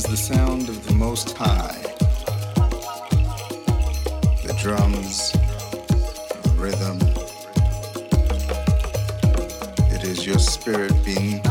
is the sound of the Most High. The drums, the rhythm. It is your spirit being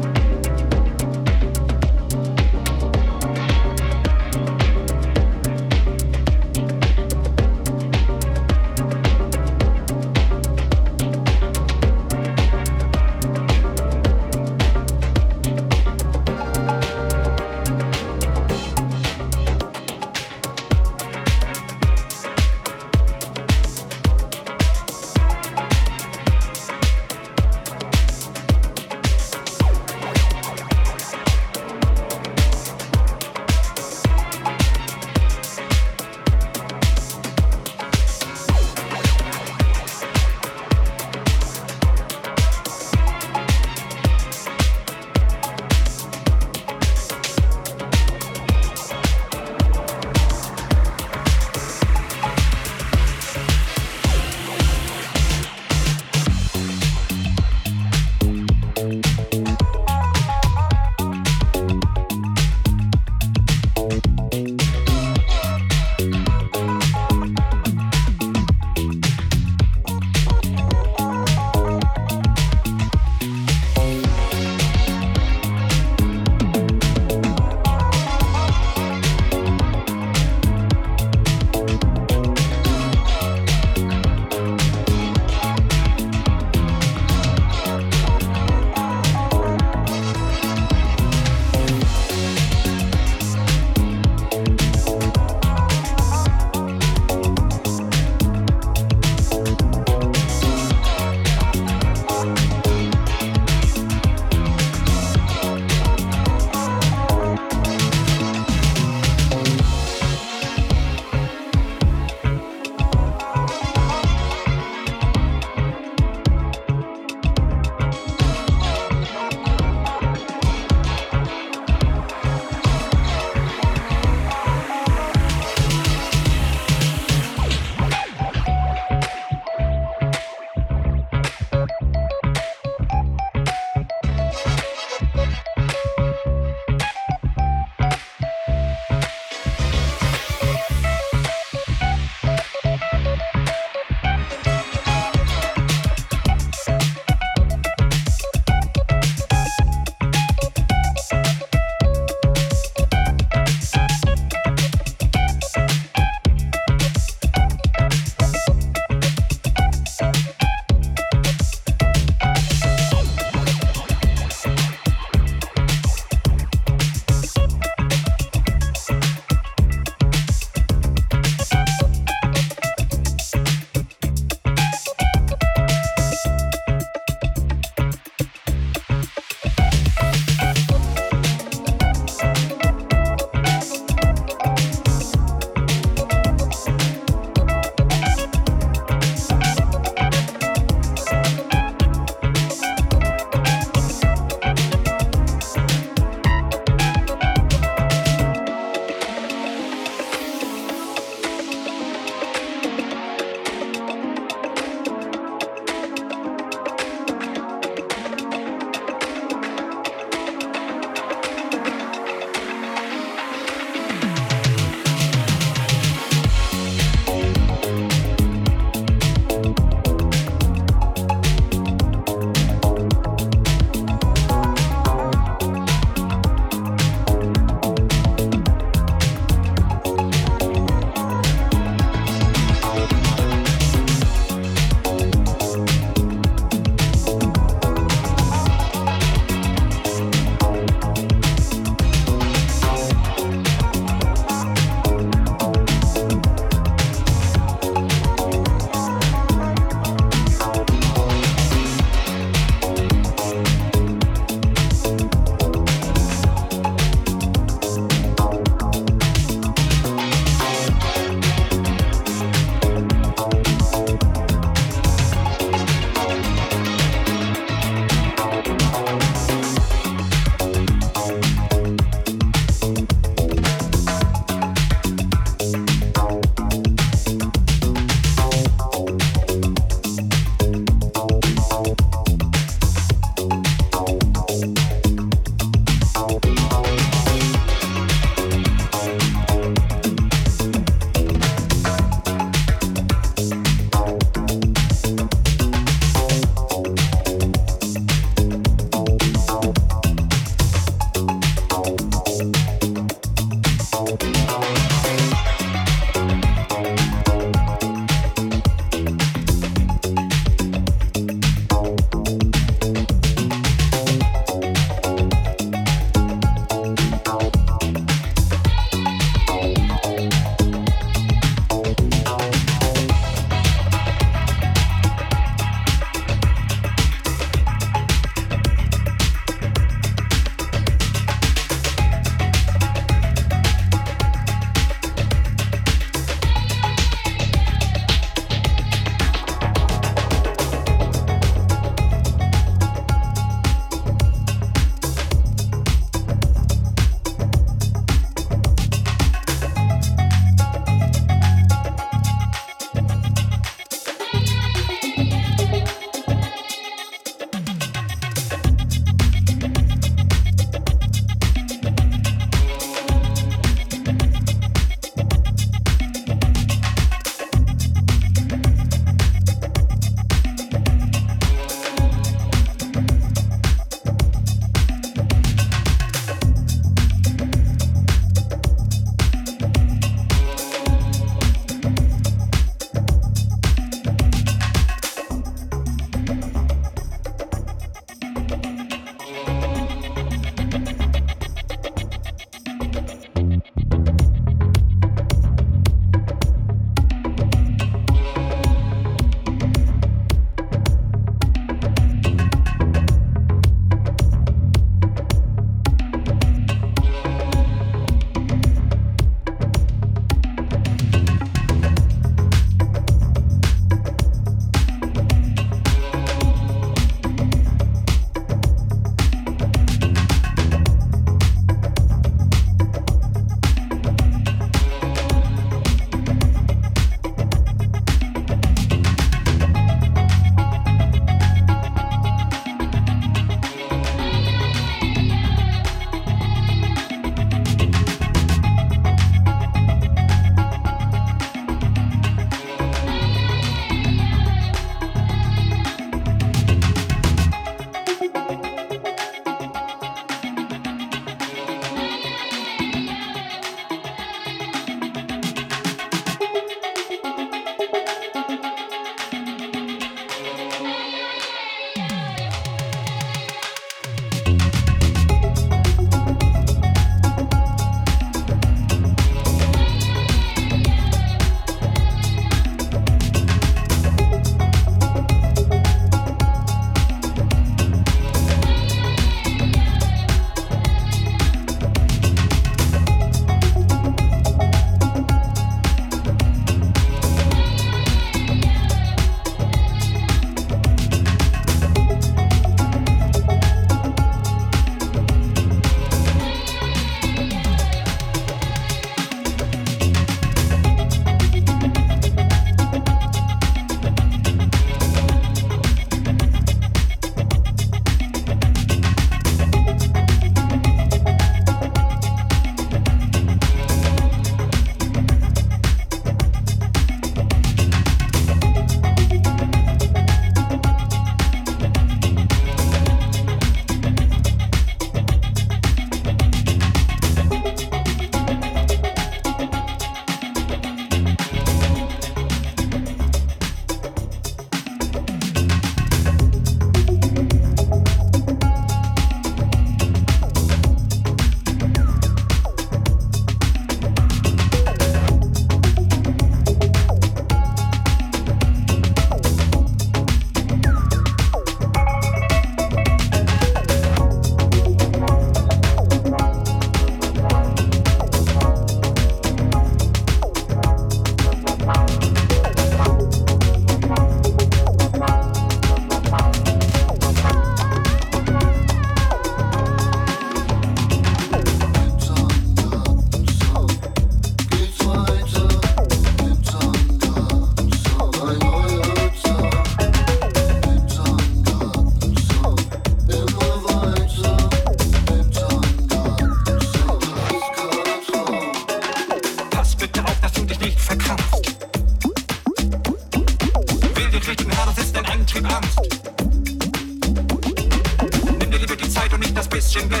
bisschen Blech.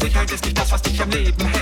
Sicherheit ist nicht das, was dich am Leben hält.